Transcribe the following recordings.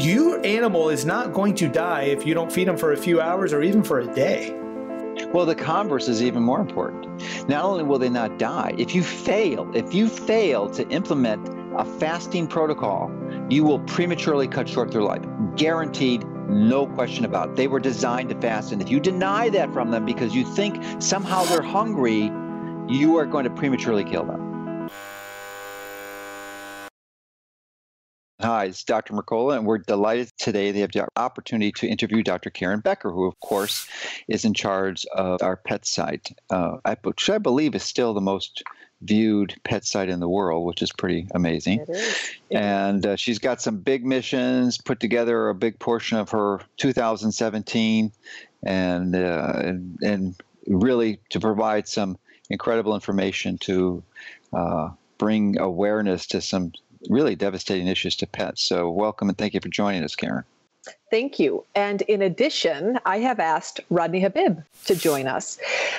your animal is not going to die if you don't feed them for a few hours or even for a day. Well, the converse is even more important. Not only will they not die, if you fail, if you fail to implement a fasting protocol, you will prematurely cut short their life. Guaranteed, no question about it. They were designed to fast. And if you deny that from them because you think somehow they're hungry, you are going to prematurely kill them. Hi, it's Dr. Mercola, and we're delighted today they have the opportunity to interview Dr. Karen Becker, who, of course, is in charge of our pet site, uh, which I believe is still the most viewed pet site in the world, which is pretty amazing. And uh, she's got some big missions, put together a big portion of her 2017, and, uh, and, and really to provide some incredible information to uh, bring awareness to some really devastating issues to pets. So, welcome and thank you for joining us, Karen. Thank you. And in addition, I have asked Rodney Habib to join us.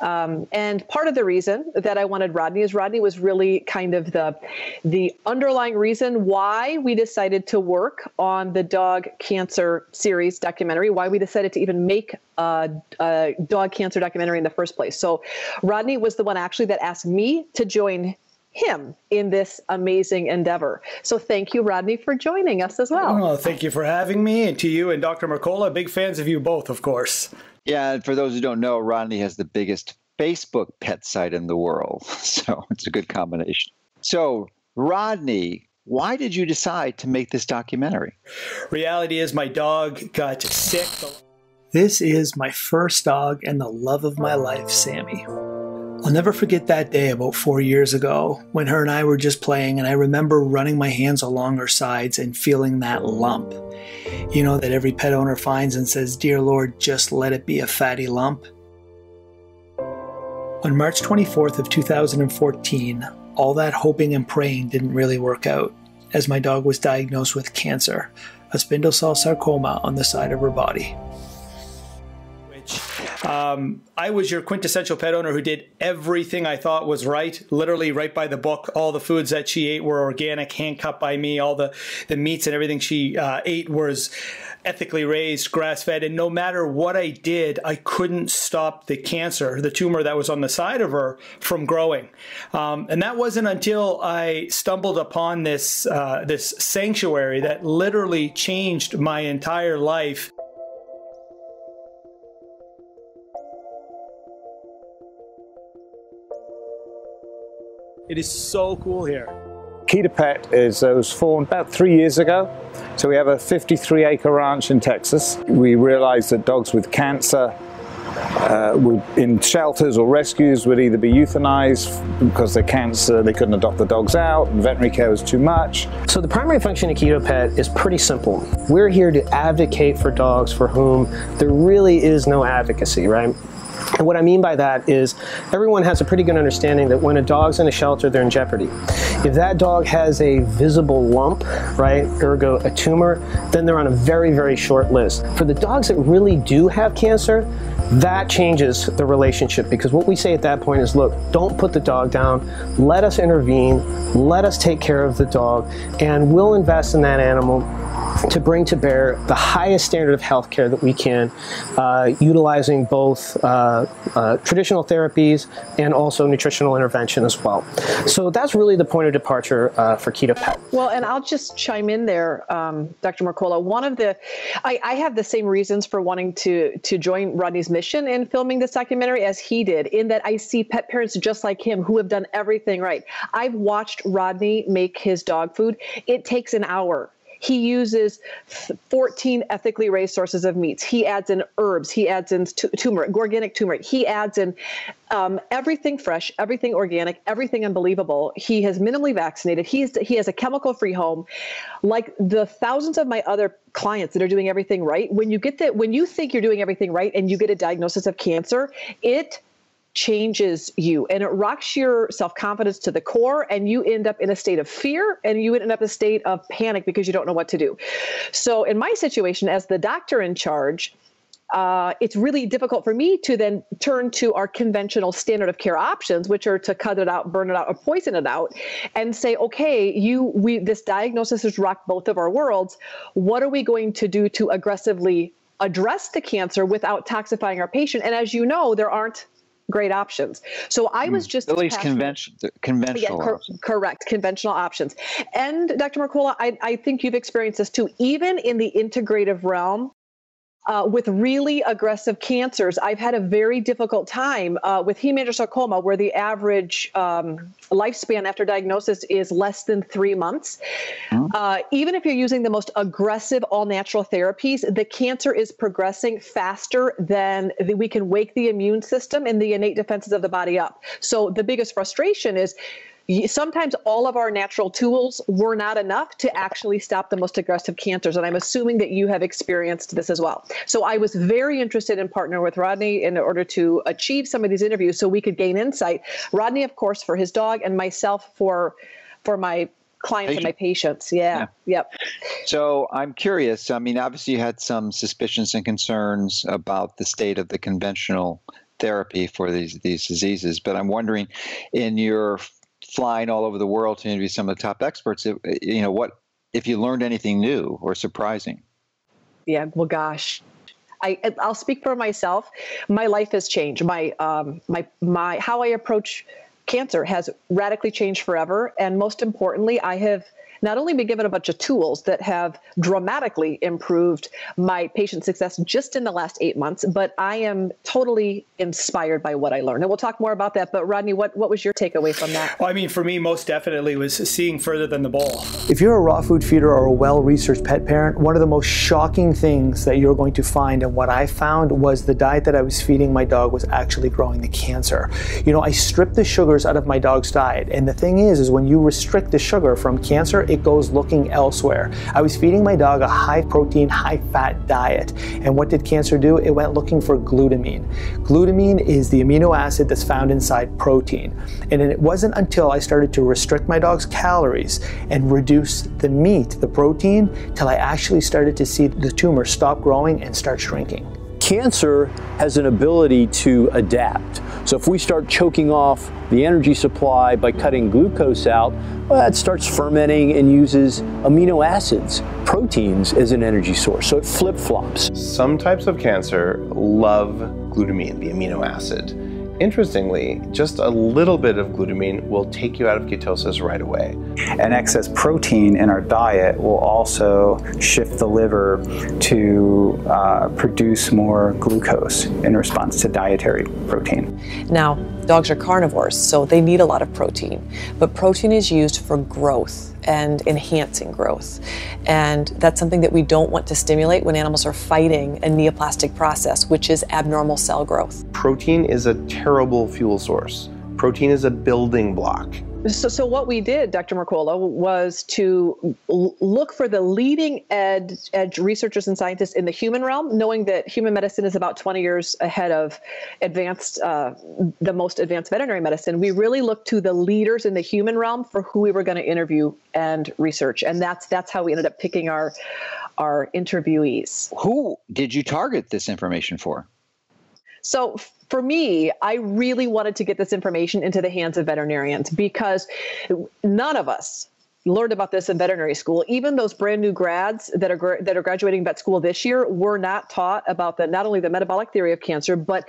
Um, and part of the reason that I wanted Rodney is Rodney was really kind of the the underlying reason why we decided to work on the dog cancer series documentary, why we decided to even make a, a dog cancer documentary in the first place. So Rodney was the one actually that asked me to join him in this amazing endeavor. So thank you, Rodney, for joining us as well. Oh, thank you for having me, and to you and Dr. Mercola, big fans of you both, of course. Yeah, and for those who don't know, Rodney has the biggest Facebook pet site in the world, so it's a good combination. So, Rodney, why did you decide to make this documentary? Reality is, my dog got sick. This is my first dog and the love of my life, Sammy. I'll never forget that day about four years ago when her and I were just playing, and I remember running my hands along her sides and feeling that lump. You know, that every pet owner finds and says, Dear Lord, just let it be a fatty lump. On March 24th of 2014, all that hoping and praying didn't really work out, as my dog was diagnosed with cancer, a spindle cell sarcoma on the side of her body. Um, I was your quintessential pet owner who did everything I thought was right, literally right by the book. All the foods that she ate were organic, hand cut by me. All the, the meats and everything she uh, ate was ethically raised, grass fed. And no matter what I did, I couldn't stop the cancer, the tumor that was on the side of her, from growing. Um, and that wasn't until I stumbled upon this, uh, this sanctuary that literally changed my entire life. It is so cool here. Keto Pet is uh, was formed about three years ago. So we have a 53 acre ranch in Texas. We realized that dogs with cancer uh, would, in shelters or rescues would either be euthanized because their cancer, they couldn't adopt the dogs out, and veterinary care was too much. So the primary function of Keto Pet is pretty simple. We're here to advocate for dogs for whom there really is no advocacy, right? And what I mean by that is everyone has a pretty good understanding that when a dog's in a shelter, they're in jeopardy. If that dog has a visible lump, right, ergo a tumor, then they're on a very, very short list. For the dogs that really do have cancer, that changes the relationship because what we say at that point is look, don't put the dog down, let us intervene, let us take care of the dog, and we'll invest in that animal to bring to bear the highest standard of health care that we can, uh, utilizing both uh, uh, traditional therapies and also nutritional intervention as well. So that's really the point of departure uh, for Keto Pet. Well, and I'll just chime in there, um, Dr. Mercola. One of the, I, I, have the same reasons for wanting to to join Rodney's mission in filming this documentary as he did, in that I see pet parents just like him who have done everything right. I've watched Rodney make his dog food. It takes an hour he uses 14 ethically raised sources of meats. He adds in herbs. He adds in turmeric, organic turmeric. He adds in um, everything fresh, everything organic, everything unbelievable. He has minimally vaccinated. He's he has a chemical free home. Like the thousands of my other clients that are doing everything right, when you get that, when you think you're doing everything right and you get a diagnosis of cancer, it changes you and it rocks your self confidence to the core, and you end up in a state of fear and you end up in a state of panic because you don't know what to do. So, in my situation, as the doctor in charge, uh, it's really difficult for me to then turn to our conventional standard of care options, which are to cut it out, burn it out, or poison it out, and say, okay, you, we, this diagnosis has rocked both of our worlds. What are we going to do to aggressively address the cancer without toxifying our patient? And as you know, there aren't great options. So I was hmm. just at least convention, conventional. Yeah, cor- correct, conventional options. And Dr. Mercola, I, I think you've experienced this too. Even in the integrative realm, uh, with really aggressive cancers, I've had a very difficult time uh, with hemangiosarcoma, where the average um, lifespan after diagnosis is less than three months. Mm-hmm. Uh, even if you're using the most aggressive all natural therapies, the cancer is progressing faster than the, we can wake the immune system and the innate defenses of the body up. So the biggest frustration is sometimes all of our natural tools were not enough to actually stop the most aggressive cancers. And I'm assuming that you have experienced this as well. So I was very interested in partnering with Rodney in order to achieve some of these interviews so we could gain insight. Rodney, of course, for his dog, and myself for for my clients Patient. and my patients. Yeah. yeah. Yep. So I'm curious. I mean, obviously, you had some suspicions and concerns about the state of the conventional therapy for these these diseases, but I'm wondering, in your flying all over the world to interview some of the top experts, you know, what if you learned anything new or surprising? Yeah, well, gosh, I, I'll speak for myself. My life has changed. My um, my my how I approach cancer has radically changed forever. And most importantly, I have not only been given a bunch of tools that have dramatically improved my patient success just in the last eight months, but I am totally inspired by what I learned. And we'll talk more about that. But Rodney, what, what was your takeaway from that? Well, I mean, for me, most definitely was seeing further than the ball. If you're a raw food feeder or a well researched pet parent, one of the most shocking things that you're going to find, and what I found was the diet that I was feeding my dog was actually growing the cancer. You know, I stripped the sugars out of my dog's diet. And the thing is, is when you restrict the sugar from cancer, it goes looking elsewhere. I was feeding my dog a high protein, high fat diet. And what did cancer do? It went looking for glutamine. Glutamine is the amino acid that's found inside protein. And it wasn't until I started to restrict my dog's calories and reduce the meat, the protein, till I actually started to see the tumor stop growing and start shrinking. Cancer has an ability to adapt. So if we start choking off the energy supply by cutting glucose out, well, that starts fermenting and uses amino acids, proteins as an energy source. So it flip flops. Some types of cancer love glutamine, the amino acid. Interestingly, just a little bit of glutamine will take you out of ketosis right away. And excess protein in our diet will also shift the liver to uh, produce more glucose in response to dietary protein. Now, dogs are carnivores, so they need a lot of protein, but protein is used for growth and enhancing growth. And that's something that we don't want to stimulate when animals are fighting a neoplastic process, which is abnormal cell growth. Protein is a terrible fuel source. Protein is a building block. So, so what we did, Dr. Mercola, was to look for the leading edge, edge researchers and scientists in the human realm, knowing that human medicine is about 20 years ahead of advanced, uh, the most advanced veterinary medicine. We really looked to the leaders in the human realm for who we were going to interview and research, and that's that's how we ended up picking our our interviewees. Who did you target this information for? So for me, I really wanted to get this information into the hands of veterinarians because none of us learned about this in veterinary school. Even those brand new grads that are that are graduating vet school this year were not taught about the not only the metabolic theory of cancer, but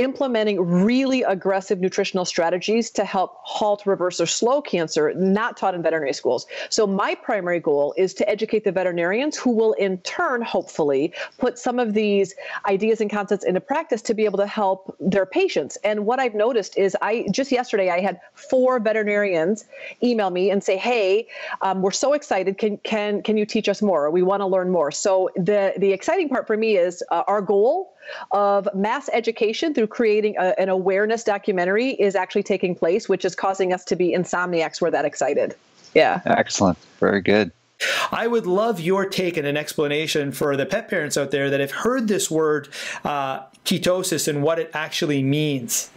implementing really aggressive nutritional strategies to help halt, reverse, or slow cancer, not taught in veterinary schools. So, my primary goal is to educate the veterinarians who will, in turn, hopefully, put some of these ideas and concepts into practice to be able to help their patients. And what I've noticed is, I just yesterday I had four veterinarians email me and say, "Hey, um, we're so excited. Can can can you teach us more? We want to learn more." So the the exciting part for me is uh, our goal of mass education through creating a, an awareness documentary is actually taking place, which is causing us to be insomniacs. We're that excited. Yeah. Excellent. Very good. I would love your take and an explanation for the pet parents out there that have heard this word uh, ketosis and what it actually means.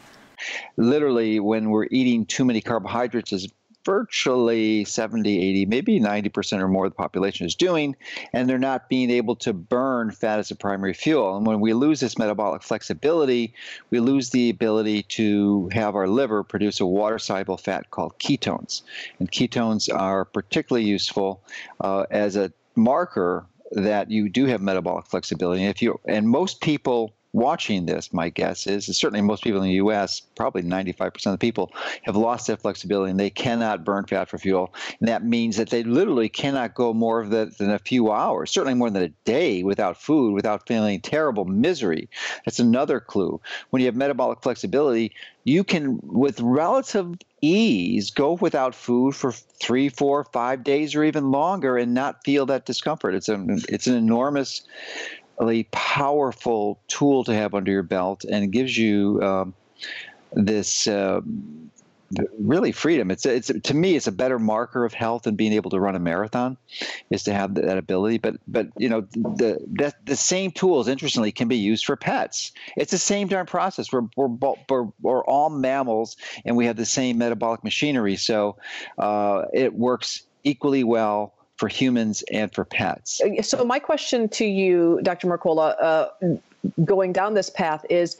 Literally, when we're eating too many carbohydrates as virtually 70, 80, maybe 90% or more of the population is doing, and they're not being able to burn fat as a primary fuel. And when we lose this metabolic flexibility, we lose the ability to have our liver produce a water soluble fat called ketones. And ketones are particularly useful uh, as a marker that you do have metabolic flexibility. And if you and most people watching this, my guess is, is certainly most people in the U.S., probably 95% of the people, have lost that flexibility and they cannot burn fat for fuel. And that means that they literally cannot go more than a few hours, certainly more than a day without food, without feeling terrible misery. That's another clue. When you have metabolic flexibility, you can, with relative ease, go without food for three, four, five days or even longer and not feel that discomfort. It's an, it's an enormous a powerful tool to have under your belt, and gives you um, this uh, really freedom. It's it's to me, it's a better marker of health than being able to run a marathon, is to have that ability. But but you know the the, the same tools, interestingly, can be used for pets. It's the same darn process. We're we're, we're, we're all mammals, and we have the same metabolic machinery, so uh, it works equally well for humans and for pets. Uh, so, my question to you, Dr. Mercola, uh, going down this path is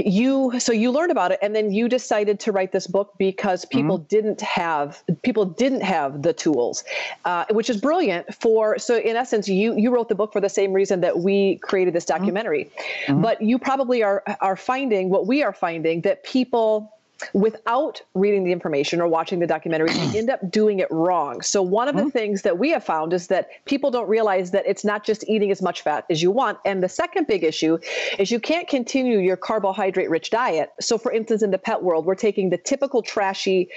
you so you learned about it and then you decided to write this book because people mm-hmm. didn't have people didn't have the tools uh, which is brilliant for so in essence you you wrote the book for the same reason that we created this mm-hmm. documentary mm-hmm. but you probably are are finding what we are finding that people without reading the information or watching the documentary, they end up doing it wrong. So, one of mm-hmm. the things that we have found is that people don't realize that it's not just eating as much fat as you want. And the second big issue is you can't continue your carbohydrate rich diet. So, for instance, in the pet world, we're taking the typical trashy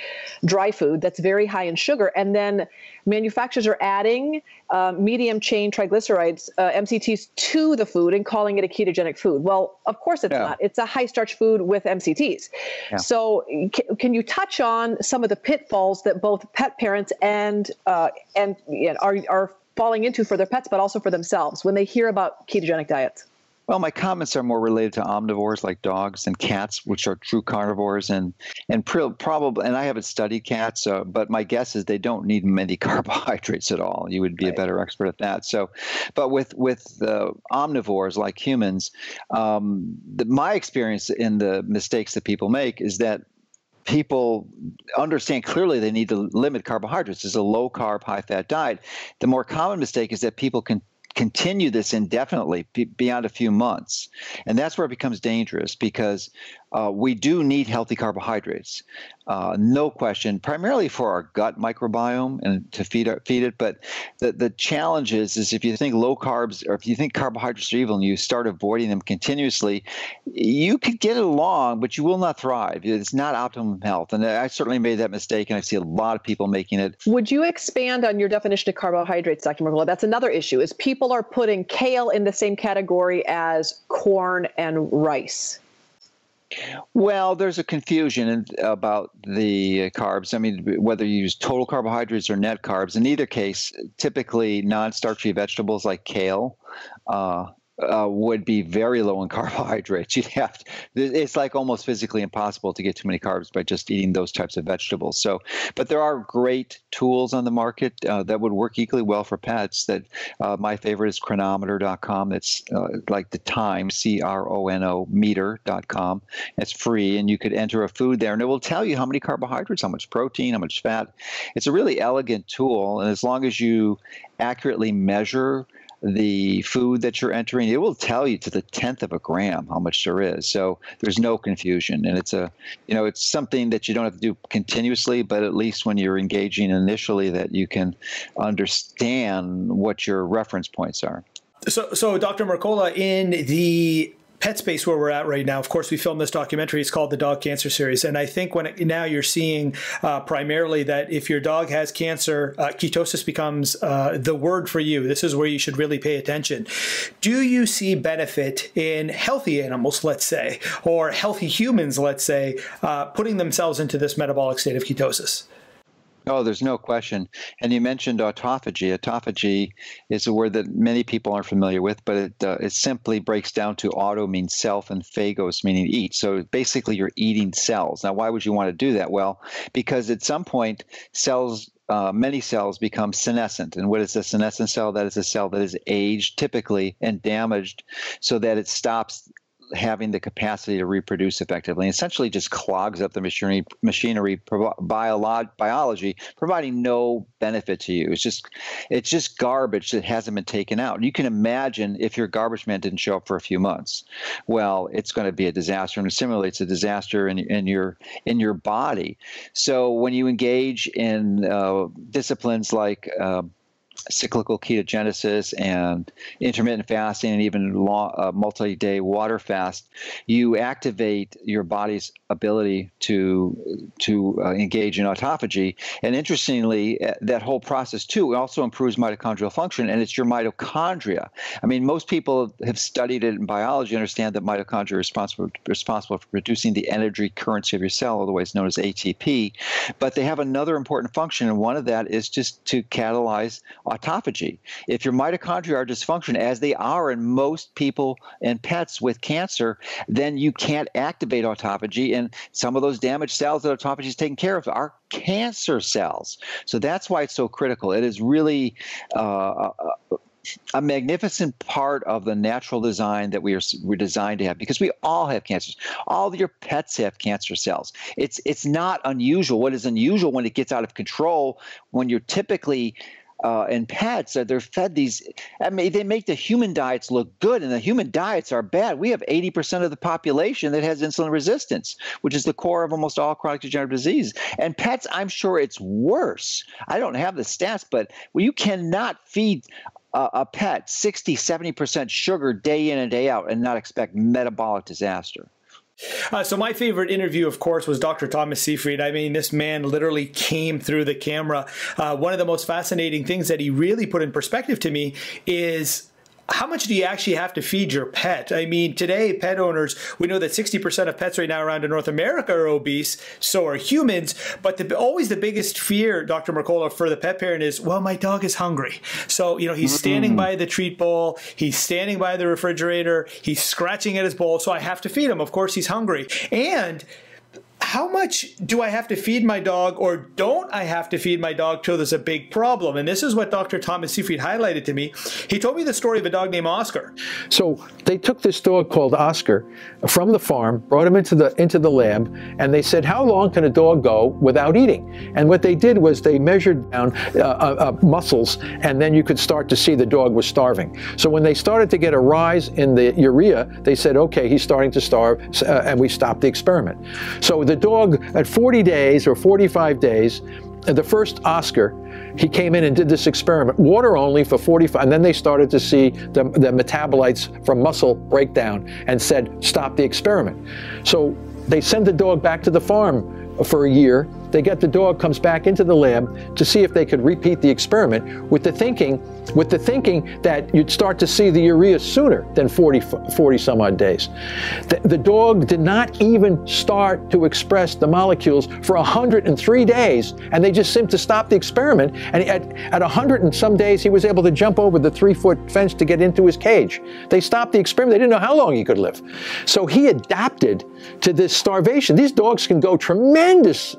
dry food that's very high in sugar, and then manufacturers are adding uh, medium chain triglycerides, uh, MCTs, to the food and calling it a ketogenic food. Well, of course it's yeah. not. It's a high starch food with MCTs. Yeah. So, c- can you touch on some of the pitfalls that both pet parents and uh, and you know, are are falling into for their pets, but also for themselves when they hear about ketogenic diets? Well, my comments are more related to omnivores like dogs and cats, which are true carnivores, and and probably. And I haven't studied cats, uh, but my guess is they don't need many carbohydrates at all. You would be right. a better expert at that. So, but with with uh, omnivores like humans, um, the, my experience in the mistakes that people make is that people understand clearly they need to limit carbohydrates. It's a low carb, high fat diet. The more common mistake is that people can continue this indefinitely beyond a few months. And that's where it becomes dangerous because uh, we do need healthy carbohydrates, uh, no question, primarily for our gut microbiome and to feed, our, feed it. But the, the challenge is, is if you think low carbs or if you think carbohydrates are evil and you start avoiding them continuously, you could get along, but you will not thrive. It's not optimum health. And I certainly made that mistake, and I see a lot of people making it. Would you expand on your definition of carbohydrates, Dr. Mercola? That's another issue, is people are putting kale in the same category as corn and rice. Well, there's a confusion about the carbs. I mean, whether you use total carbohydrates or net carbs. In either case, typically non-starchy vegetables like kale uh, uh, would be very low in carbohydrates. You'd have to, it's like almost physically impossible to get too many carbs by just eating those types of vegetables. So, but there are great tools on the market uh, that would work equally well for pets. That uh, my favorite is cronometer.com. It's uh, like the time C R O N O meter.com. It's free, and you could enter a food there, and it will tell you how many carbohydrates, how much protein, how much fat. It's a really elegant tool, and as long as you accurately measure the food that you're entering, it will tell you to the tenth of a gram how much there is. So there's no confusion, and it's a, you know, it's something that you don't have to do continuously, but at least when you're engaging initially, that you can understand what your reference points are. So, so Dr. Mercola, in the pet space where we're at right now. Of course, we filmed this documentary. It's called the Dog Cancer Series, and I think when it, now you're seeing uh, primarily that if your dog has cancer, uh, ketosis becomes uh, the word for you. This is where you should really pay attention. Do you see benefit in healthy animals, let's say, or healthy humans, let's say, uh, putting themselves into this metabolic state of ketosis? Oh, there's no question. And you mentioned autophagy. Autophagy is a word that many people aren't familiar with, but it, uh, it simply breaks down to auto means self and phagos meaning eat. So basically, you're eating cells. Now, why would you want to do that? Well, because at some point, cells uh, many cells become senescent. And what is a senescent cell? That is a cell that is aged typically and damaged so that it stops having the capacity to reproduce effectively. Essentially just clogs up the machinery machinery biolo- biology providing no benefit to you. It's just it's just garbage that hasn't been taken out. You can imagine if your garbage man didn't show up for a few months. Well it's going to be a disaster and similarly it's a disaster in, in your in your body. So when you engage in uh, disciplines like uh, cyclical ketogenesis and intermittent fasting and even long, uh, multi-day water fast, you activate your body's ability to to uh, engage in autophagy. And interestingly, uh, that whole process too also improves mitochondrial function, and it's your mitochondria. I mean, most people have studied it in biology, understand that mitochondria are responsible responsible for producing the energy currency of your cell, otherwise known as ATP. But they have another important function, and one of that is just to catalyze autophagy. If your mitochondria are dysfunctional, as they are in most people and pets with cancer, then you can't activate autophagy. And some of those damaged cells that autophagy is taking care of are cancer cells. So that's why it's so critical. It is really uh, a, magnificent part of the natural design that we are we're designed to have because we all have cancers. All your pets have cancer cells. It's it's not unusual. What is unusual when it gets out of control when you're typically uh, and pets that they're fed these. I mean, they make the human diets look good, and the human diets are bad. We have 80% of the population that has insulin resistance, which is the core of almost all chronic degenerative disease. And pets, I'm sure it's worse. I don't have the stats, but you cannot feed a, a pet 60, 70% sugar day in and day out and not expect metabolic disaster. Uh, so my favorite interview, of course, was Dr. Thomas Seyfried. I mean, this man literally came through the camera. Uh, one of the most fascinating things that he really put in perspective to me is how much do you actually have to feed your pet? I mean, today, pet owners, we know that 60% of pets right now around in North America are obese, so are humans. But the, always the biggest fear, Dr. Mercola, for the pet parent is, well, my dog is hungry. So, you know, he's standing mm. by the treat bowl, he's standing by the refrigerator, he's scratching at his bowl, so I have to feed him. Of course, he's hungry. And how much do I have to feed my dog or don't I have to feed my dog till there's a big problem? And this is what Dr. Thomas Seyfried highlighted to me. He told me the story of a dog named Oscar. So they took this dog called Oscar from the farm, brought him into the into the lab, and they said, "How long can a dog go without eating?" And what they did was they measured down uh, uh, uh muscles, and then you could start to see the dog was starving. So when they started to get a rise in the urea, they said, "Okay, he's starting to starve," uh, and we stopped the experiment. So the dog at 40 days or 45 days, the first Oscar, he came in and did this experiment, water only for 45, and then they started to see the, the metabolites from muscle breakdown and said, stop the experiment. So they send the dog back to the farm for a year. They get the dog comes back into the lab to see if they could repeat the experiment with the thinking, with the thinking that you'd start to see the urea sooner than 40, 40 some odd days. The, the dog did not even start to express the molecules for 103 days, and they just seemed to stop the experiment. And at, at 100 and some days, he was able to jump over the three foot fence to get into his cage. They stopped the experiment. They didn't know how long he could live. So he adapted to this starvation. These dogs can go tremendous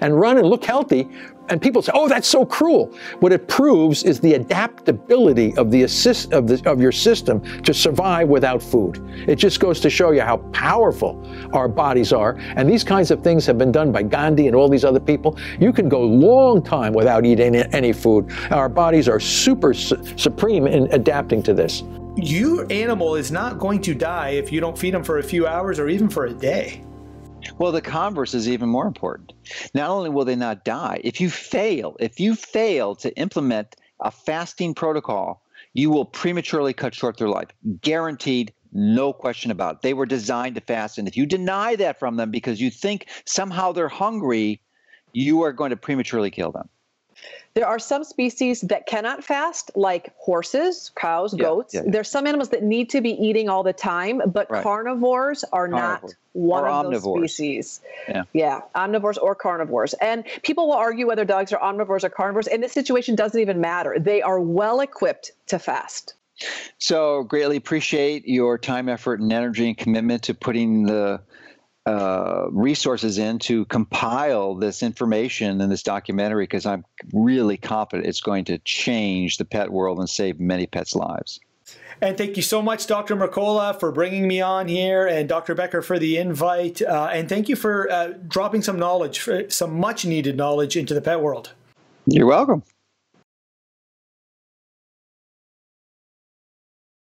and run and look healthy. And people say, "Oh, that's so cruel." What it proves is the adaptability of the assist of, the, of your system to survive without food. It just goes to show you how powerful our bodies are. And these kinds of things have been done by Gandhi and all these other people. You can go long time without eating any food. Our bodies are super su- supreme in adapting to this your animal is not going to die if you don't feed them for a few hours or even for a day. Well, the converse is even more important. Not only will they not die, if you fail, if you fail to implement a fasting protocol, you will prematurely cut short their life. Guaranteed, no question about it. They were designed to fast. And if you deny that from them because you think somehow they're hungry, you are going to prematurely kill them. There are some species that cannot fast, like horses, cows, Yeah, goats. yeah, yeah. There's some animals that need to be eating all the time, but Right. carnivores are not one Or of omnivores. those species. Yeah. Yeah, omnivores or carnivores. And people will argue whether dogs are omnivores or carnivores. In this situation, doesn't even matter. They are well equipped to fast. So greatly appreciate your time, effort, and energy and commitment to putting the uh, resources in to compile this information in this documentary because I'm really confident it's going to change the pet world and save many pets' lives. And thank you so much, Dr. Mercola, for bringing me on here, and Dr. Becker for the invite. Uh, and thank you for uh, dropping some knowledge, some much needed knowledge into the pet world. You're welcome.